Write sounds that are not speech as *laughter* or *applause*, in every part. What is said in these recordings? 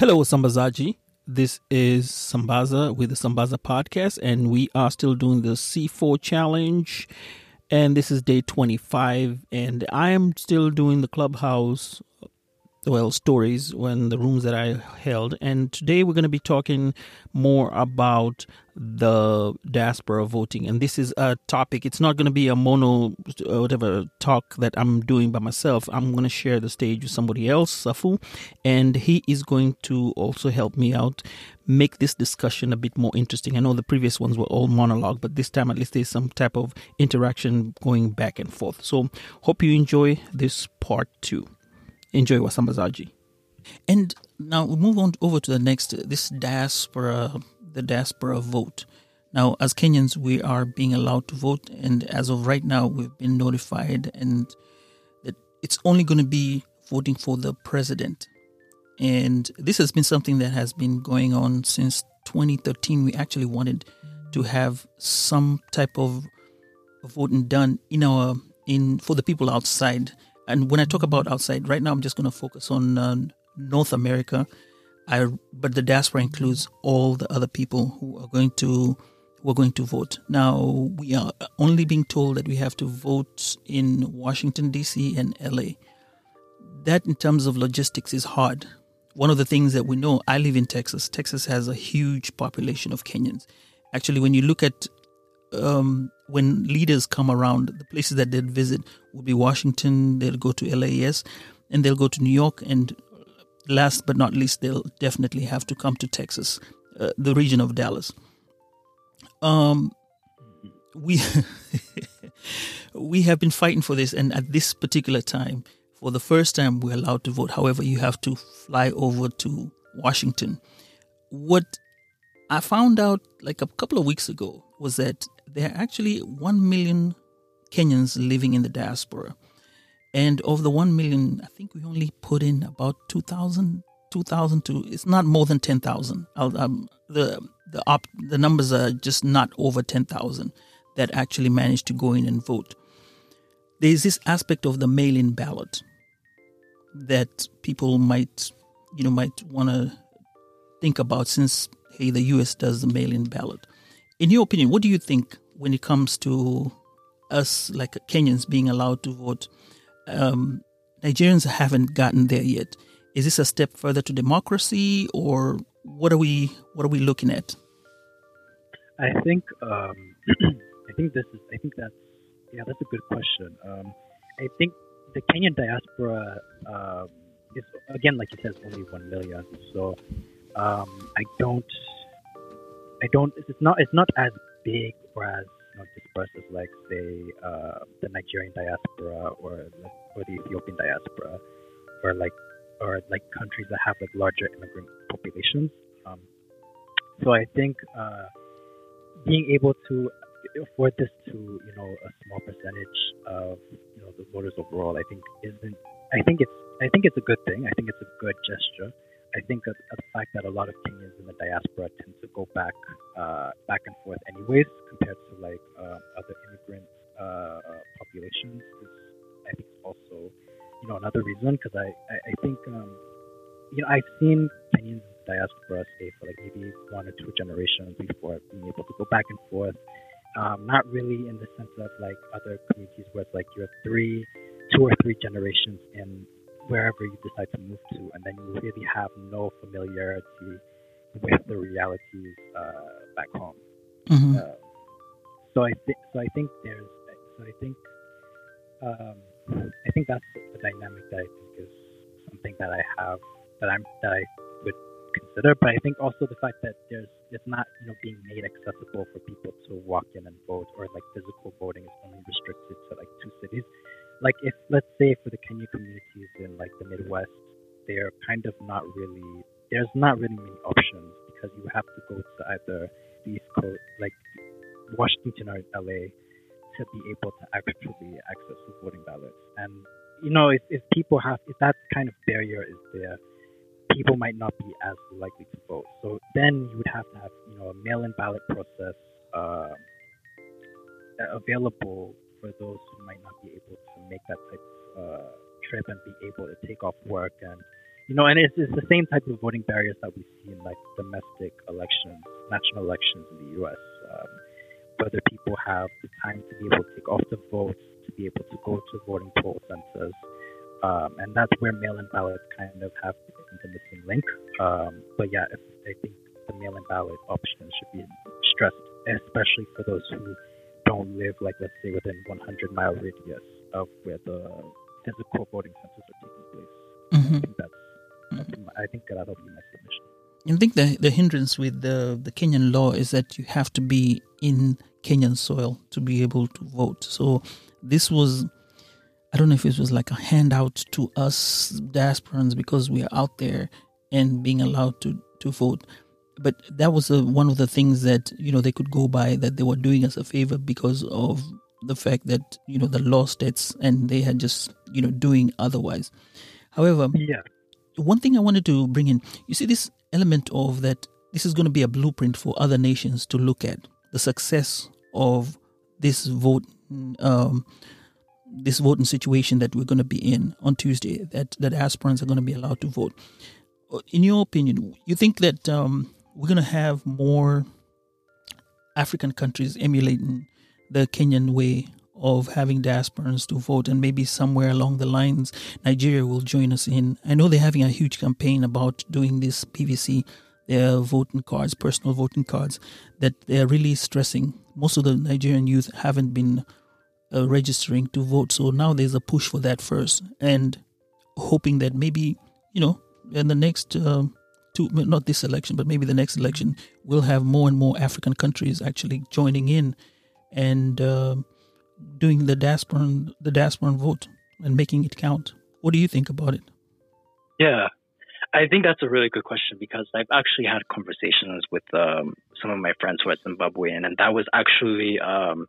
Hello, Sambazaji. This is Sambaza with the Sambaza podcast, and we are still doing the C4 challenge. And this is day 25, and I am still doing the clubhouse well stories when the rooms that I held. And today we're going to be talking more about the diaspora voting. And this is a topic it's not going to be a mono uh, whatever talk that I'm doing by myself. I'm going to share the stage with somebody else Safuu and he is going to also help me out make this discussion a bit more interesting. I know the previous ones were all monologue but this time at least there's some type of interaction going back and forth. So hope you enjoy this part 2 enjoy Wasambazaji. And now we move on over to the next this diaspora, the diaspora vote. Now, as Kenyans, we are being allowed to vote, and as of right now, we've been notified, and that it's only going to be voting for the president. And this has been something that has been going on since 2013. We actually wanted to have some type of voting done in our in for the people outside and when I talk about outside, right now I'm just going to focus on uh, North America. I, but the diaspora includes all the other people who are going to who are going to vote. Now we are only being told that we have to vote in Washington D.C. and L.A. That, in terms of logistics, is hard. One of the things that we know, I live in Texas. Texas has a huge population of Kenyans. Actually, when you look at um, when leaders come around, the places that they'd visit would be Washington, they'll go to LAS, and they'll go to New York, and last but not least, they'll definitely have to come to Texas, uh, the region of Dallas. Um, we *laughs* we have been fighting for this, and at this particular time, for the first time, we're allowed to vote. However, you have to fly over to Washington. What I found out like a couple of weeks ago was that there are actually 1 million Kenyans living in the diaspora. And of the 1 million, I think we only put in about 2,000, 2,000 to, it's not more than 10,000. Um, the, the, op, the numbers are just not over 10,000 that actually managed to go in and vote. There's this aspect of the mail in ballot that people might, you know, might want to think about since, hey, the US does the mail in ballot in your opinion, what do you think when it comes to us, like Kenyans, being allowed to vote? Um, Nigerians haven't gotten there yet. Is this a step further to democracy, or what are we what are we looking at? I think um, *clears throat* I think this is I think that's yeah that's a good question. Um, I think the Kenyan diaspora uh, is again like you said only one million, so um, I don't I don't. It's not. It's not as big or as you know, dispersed as like say uh, the Nigerian diaspora or or the Ethiopian diaspora or like or like countries that have like larger immigrant populations. Um, so I think uh, being able to afford this to you know a small percentage of you know the voters overall, I think isn't. I think it's. I think it's a good thing. I think it's a good gesture. I think of, the fact that a lot of Kenyans in the diaspora tend to go back uh, back and forth anyways, compared to like uh, other immigrant uh, populations, is I think also you know another reason because I, I, I think um, you know I've seen Kenyans in the diaspora stay for like maybe one or two generations before being able to go back and forth. Um, not really in the sense of like other communities where it's like you're three, two or three generations in wherever you decide to move to, and then you really have no familiarity with the realities uh, back home. Mm-hmm. Uh, so I think so I think there's so I think um, I think that's the dynamic that I think is something that I have that I'm that I would consider. But I think also the fact that there's it's not you know being made accessible for people to walk in and vote, or like physical voting is only restricted to like two cities. Like if let's say for the Kenyan communities in like the Midwest, they're kind of not really there's not really many options because you have to go to either the East Coast, like Washington or LA, to be able to actually access the voting ballots. And you know, if, if people have if that kind of barrier is there, people might not be as likely to vote. So then you would have to have you know a mail-in ballot process uh, available for those who might not be able to make that type of uh, trip and be able to take off work and you know, and it's, it's the same type of voting barriers that we see in like domestic elections, national elections in the U.S. Um, whether people have the time to be able to take off the votes, to be able to go to voting poll centers, um, and that's where mail-in ballots kind of have the missing link. Um, but yeah, I think the mail-in ballot option should be stressed, especially for those who don't live, like let's say, within 100 mile radius of where the physical voting centers are taking place. Mm-hmm. I think that's I think that'll be my submission. I think the the hindrance with the the Kenyan law is that you have to be in Kenyan soil to be able to vote. So this was I don't know if it was like a handout to us diasporans because we are out there and being allowed to to vote. But that was a, one of the things that you know they could go by that they were doing us a favor because of the fact that you know the law states and they had just you know doing otherwise. However, yeah one thing I wanted to bring in, you see, this element of that this is going to be a blueprint for other nations to look at the success of this vote, um, this voting situation that we're going to be in on Tuesday. That that aspirants are going to be allowed to vote. In your opinion, you think that um, we're going to have more African countries emulating the Kenyan way of having diasporans to vote, and maybe somewhere along the lines, Nigeria will join us in. I know they're having a huge campaign about doing this PVC, their voting cards, personal voting cards, that they're really stressing. Most of the Nigerian youth haven't been uh, registering to vote, so now there's a push for that first, and hoping that maybe you know in the next. Uh, two, not this election, but maybe the next election, we'll have more and more African countries actually joining in and uh, doing the diasporan the diasporan vote and making it count. What do you think about it? Yeah, I think that's a really good question because I've actually had conversations with um, some of my friends who are Zimbabwean, and that was actually um,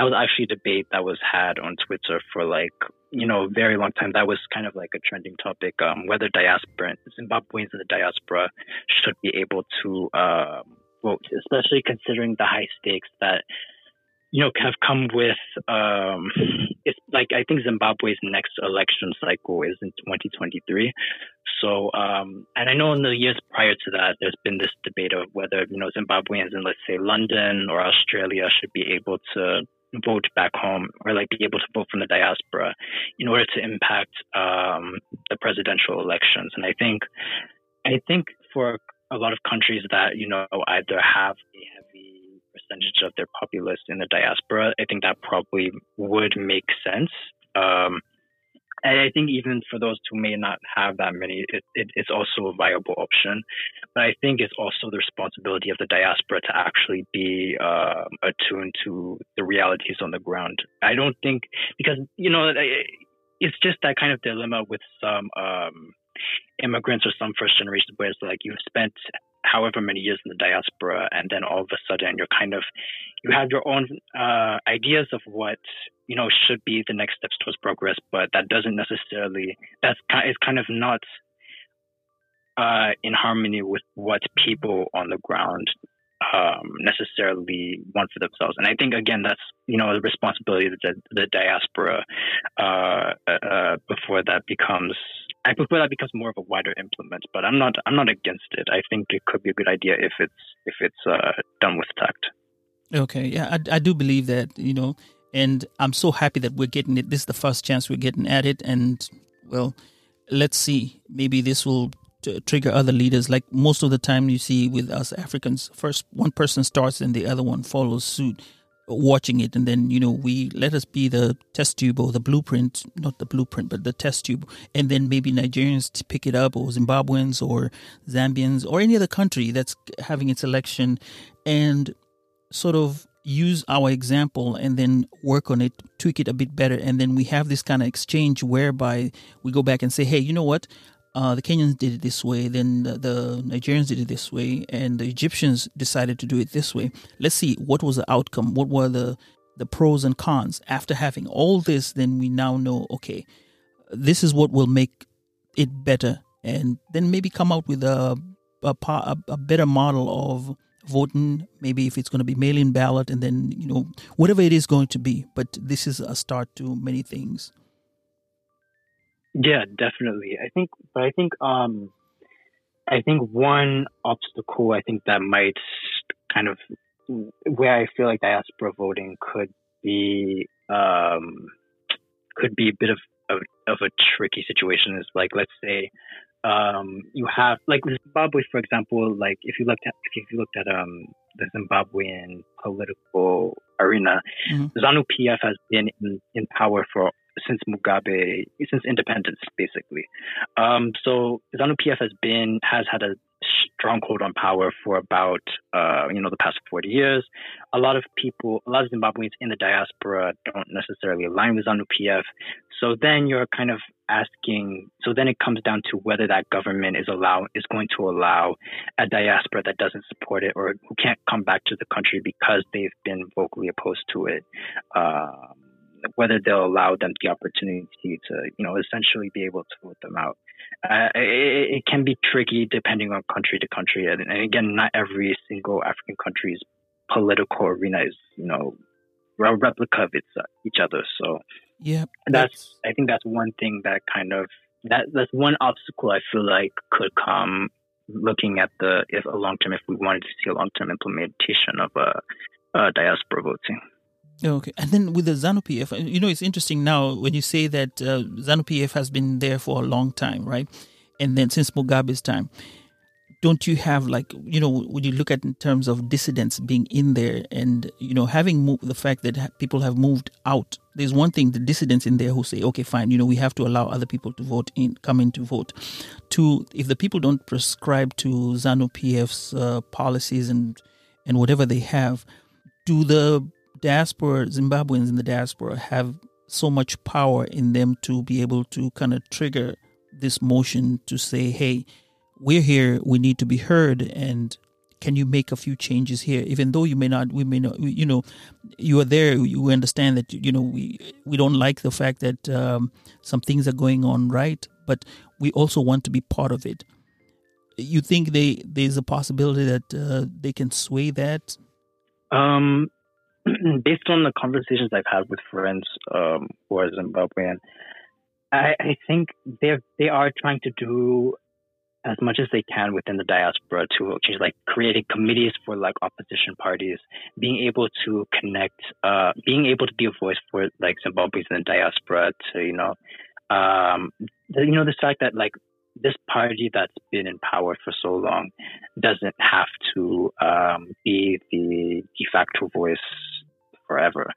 that was actually a debate that was had on Twitter for like you know a very long time. That was kind of like a trending topic um, whether diaspora Zimbabweans in the diaspora should be able to uh, vote, especially considering the high stakes that you know, have come with, um, it's like, I think Zimbabwe's next election cycle is in 2023. So, um, and I know in the years prior to that, there's been this debate of whether, you know, Zimbabweans in, let's say, London or Australia should be able to vote back home or like be able to vote from the diaspora in order to impact, um, the presidential elections. And I think, I think for a lot of countries that, you know, either have a heavy percentage of their populace in the diaspora, I think that probably would make sense. Um, and I think even for those who may not have that many, it, it, it's also a viable option. But I think it's also the responsibility of the diaspora to actually be uh, attuned to the realities on the ground. I don't think because you know it's just that kind of dilemma with some um, immigrants or some first generation where it's like you've spent however many years in the diaspora, and then all of a sudden you're kind of you have your own uh, ideas of what you know should be the next steps towards progress, but that doesn't necessarily that's is kind of not uh, in harmony with what people on the ground um, necessarily want for themselves. And I think again, that's you know the responsibility of the, the diaspora uh, uh, before that becomes. I prefer that becomes more of a wider implement, but I'm not. I'm not against it. I think it could be a good idea if it's if it's uh, done with tact. Okay, yeah, I, I do believe that you know, and I'm so happy that we're getting it. This is the first chance we're getting at it, and well, let's see. Maybe this will trigger other leaders. Like most of the time, you see with us Africans, first one person starts and the other one follows suit. Watching it and then you know we let us be the test tube or the blueprint not the blueprint but the test tube. And then maybe nigerians to pick it up or zimbabweans or zambians or any other country that's having its election and sort of use our example and then work on it tweak it a bit better. And then we have this kind of exchange whereby we go back and say hey you know what uh, the Kenyans did it this way, then the, the, Nigerians did it this way, and the Egyptians decided to do it this way. Let's see what was the outcome. What were the the pros and cons? After having all this, then we now know okay, this is what will make it better, and then maybe come out with a a, a, a better model of voting. Maybe if it's going to be mail-in ballot, and then you know whatever it is going to be. But this is a start to many things. Yeah, definitely. I think, but I think, um, I think one obstacle I think that might kind of where I feel like diaspora voting could be um, could be a bit of, of of a tricky situation is like let's say um, you have like Zimbabwe for example like if you looked at if you looked at um, the Zimbabwean political arena mm-hmm. ZANU PF has been in, in power for since Mugabe, since independence, basically. Um, so ZANU PF has been has had a stronghold on power for about uh, you know the past 40 years. A lot of people, a lot of Zimbabweans in the diaspora don't necessarily align with ZANU PF. So then you're kind of asking. So then it comes down to whether that government is allow is going to allow a diaspora that doesn't support it or who can't come back to the country because they've been vocally opposed to it. Um, whether they'll allow them the opportunity to, you know, essentially be able to vote them out. Uh, it, it, can be tricky depending on country to country. And, and again, not every single African country's political arena is, you know, a replica of its, uh, each other. So yeah, that's, that's, I think that's one thing that kind of, that that's one obstacle I feel like could come looking at the, if a long term, if we wanted to see a long term implementation of a, a diaspora voting. Okay, and then with the ZANU PF, you know, it's interesting now when you say that uh, ZANU PF has been there for a long time, right? And then since Mugabe's time, don't you have like you know when you look at in terms of dissidents being in there and you know having the fact that people have moved out there's one thing the dissidents in there who say okay fine you know we have to allow other people to vote in come in to vote two if the people don't prescribe to zanu pf's uh, policies and and whatever they have do the diaspora, Zimbabweans in the diaspora have so much power in them to be able to kind of trigger this motion to say, hey, we're here, we need to be heard, and can you make a few changes here? Even though you may not, we may not, you know, you are there, you understand that, you know, we, we don't like the fact that um, some things are going on right, but we also want to be part of it. You think they there's a possibility that uh, they can sway that? Um, *clears throat* based on the conversations I've had with friends um, who are Zimbabwean, I, I think they they are trying to do as much as they can within the diaspora to change, like creating committees for like opposition parties, being able to connect, uh, being able to be a voice for like Zimbabweans in the diaspora to you know, um, you know the fact that like this party that's been in power for so long doesn't have to um, be the de facto voice forever.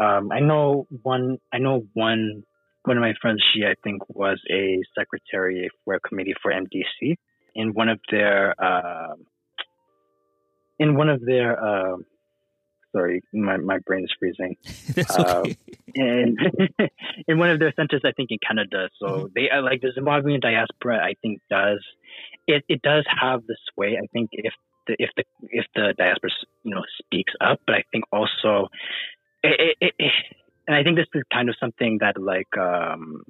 Um, I know one. I know one. One of my friends, she I think was a secretary for a committee for MDC in one of their uh, in one of their uh, sorry, my, my brain is freezing. *laughs* That's uh, okay. and *laughs* in one of their centers, I think in Canada. So mm-hmm. they uh, like the Zimbabwean diaspora. I think does it, it does have the sway. I think if the if the if the diaspora you know speaks up, but I think also it, it, it, and I think this is kind of something that like um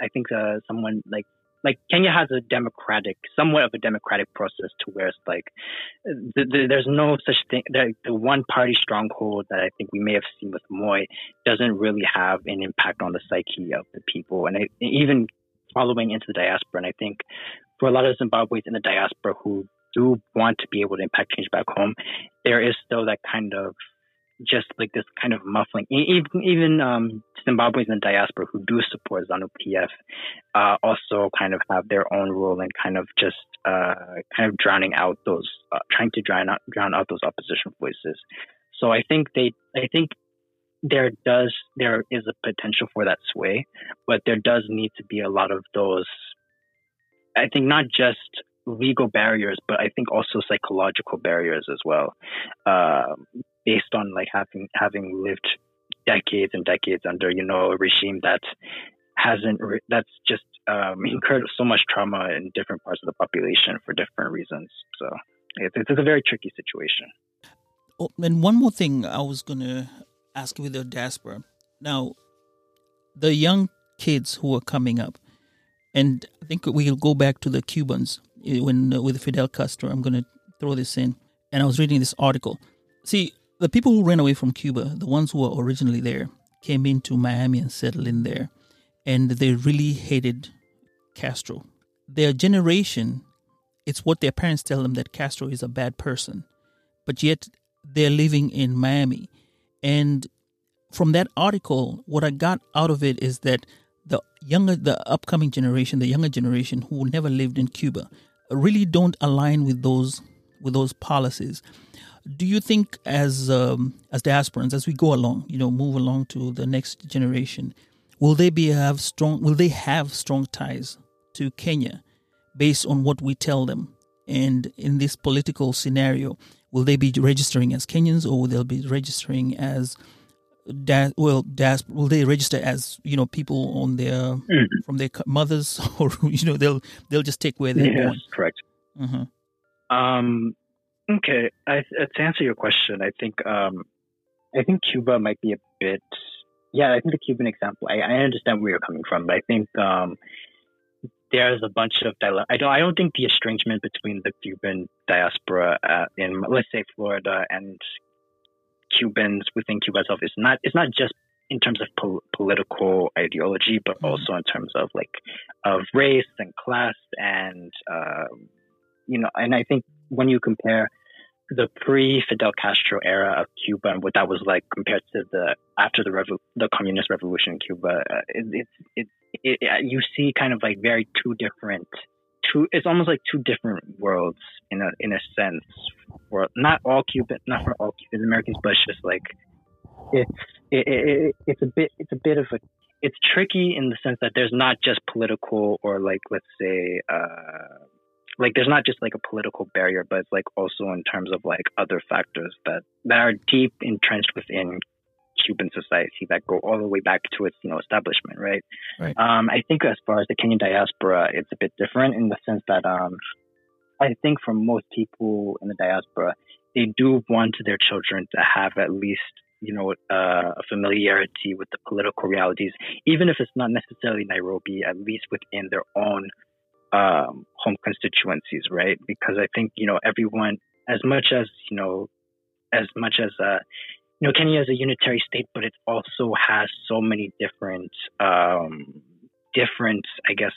I think uh, someone like like Kenya has a democratic, somewhat of a democratic process to where it's like the, the, there's no such thing. The, the one party stronghold that I think we may have seen with Moi doesn't really have an impact on the psyche of the people, and it, even following into the diaspora. And I think for a lot of Zimbabweans in the diaspora who do want to be able to impact change back home, there is still that kind of just like this kind of muffling. Even even um, Zimbabweans in diaspora who do support ZANU PF uh, also kind of have their own role in kind of just uh, kind of drowning out those, uh, trying to drown out drown out those opposition voices. So I think they, I think there does, there is a potential for that sway, but there does need to be a lot of those. I think not just legal barriers, but I think also psychological barriers as well, uh, based on like having having lived decades and decades under you know a regime that hasn't re- that's just um, incurred so much trauma in different parts of the population for different reasons. So it, it's a very tricky situation. Oh, and one more thing I was gonna ask with the diaspora. Now, the young kids who are coming up, and I think we'll go back to the Cubans eh, when uh, with Fidel Castro. I'm gonna throw this in, and I was reading this article. See, the people who ran away from Cuba, the ones who were originally there, came into Miami and settled in there, and they really hated Castro. Their generation, it's what their parents tell them that Castro is a bad person, but yet they're living in Miami. And from that article, what I got out of it is that the younger, the upcoming generation, the younger generation who never lived in Cuba, really don't align with those with those policies. Do you think, as um, as diasporans, as we go along, you know, move along to the next generation, will they be have strong? Will they have strong ties to Kenya, based on what we tell them? And in this political scenario, will they be registering as Kenyans, or will they be registering as da- well, das- will they register as you know people on their mm. from their mothers, *laughs* or you know they'll they'll just take where they're yes, born? Correct. Mm-hmm. Um, Okay, I, uh, to answer your question, I think um, I think Cuba might be a bit. Yeah, I think the Cuban example. I, I understand where you're coming from, but I think um, there's a bunch of dilemma. I don't. I don't think the estrangement between the Cuban diaspora uh, in, let's say, Florida and Cubans within Cuba itself is not. It's not just in terms of pol- political ideology, but mm-hmm. also in terms of like of race and class and uh, you know. And I think when you compare the pre-Fidel Castro era of Cuba and what that was like compared to the after the revo- the communist revolution in Cuba, uh, it, it, it, it, you see kind of like very two different two. It's almost like two different worlds in a in a sense. For not all Cuban, not for all Cuban Americans, but it's just like it's it, it, it's a bit it's a bit of a it's tricky in the sense that there's not just political or like let's say. Uh, like there's not just like a political barrier, but it's like also in terms of like other factors that that are deep entrenched within Cuban society that go all the way back to its you know establishment, right? right. Um, I think as far as the Kenyan diaspora, it's a bit different in the sense that um, I think for most people in the diaspora, they do want their children to have at least you know uh, a familiarity with the political realities, even if it's not necessarily Nairobi, at least within their own um, constituencies, right? Because I think you know everyone, as much as you know, as much as uh, you know, Kenya is a unitary state, but it also has so many different, um, different, I guess,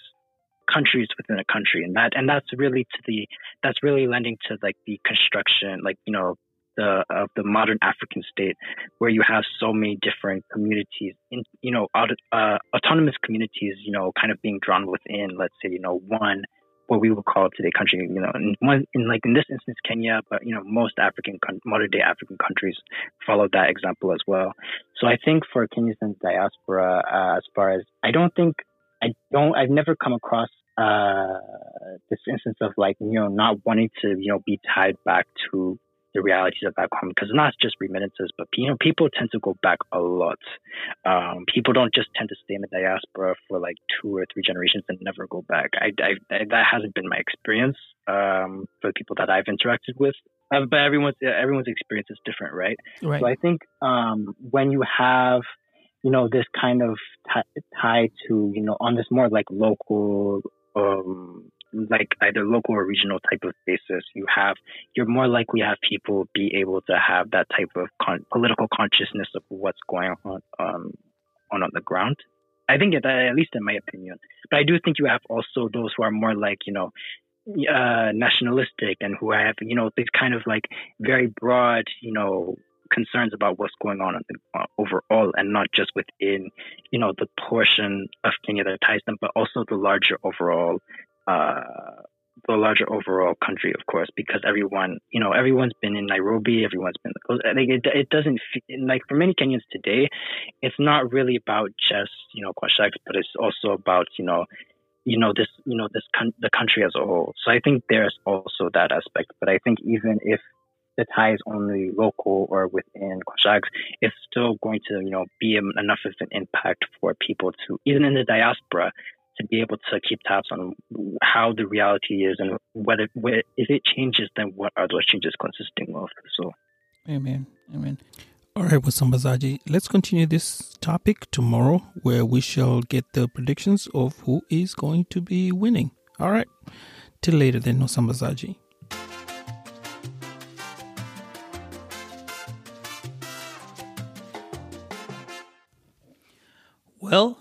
countries within a country, and that and that's really to the that's really lending to like the construction, like you know, the of the modern African state, where you have so many different communities, in you know, uh, autonomous communities, you know, kind of being drawn within, let's say, you know, one what we would call today country, you know, in in like in this instance Kenya, but you know, most African modern day African countries follow that example as well. So I think for Kenyans diaspora, uh, as far as I don't think I don't I've never come across uh, this instance of like you know not wanting to you know be tied back to the realities of back home because not just remittances, but you know people tend to go back a lot. Um, people don't just tend to stay in the diaspora for like two or three generations and never go back. I, I, I that hasn't been my experience um, for the people that I've interacted with. Uh, but everyone's everyone's experience is different, right? right. So I think um, when you have you know this kind of t- tie to you know on this more like local um, like either local or regional type of basis, you have you're more likely to have people be able to have that type of con- political consciousness of what's going on um, on on the ground. I think that at least in my opinion, but I do think you have also those who are more like you know uh, nationalistic and who have you know these kind of like very broad you know concerns about what's going on uh, overall and not just within, you know, the portion of Kenya that ties them, but also the larger overall uh, the larger overall country, of course, because everyone, you know, everyone's been in Nairobi, everyone's been like it, it doesn't like for many Kenyans today, it's not really about just you know Kwashaks, but it's also about you know you know this you know this con- the country as a whole. So I think there's also that aspect. But I think even if the tie is only local or within Kwashaks, it's still going to you know be enough of an impact for people to even in the diaspora to be able to keep tabs on how the reality is and whether, whether if it changes, then what are those changes consisting of? So, amen, amen. All right, Wasambazaji, let's continue this topic tomorrow where we shall get the predictions of who is going to be winning. All right, till later then, Wasambazaji. Well,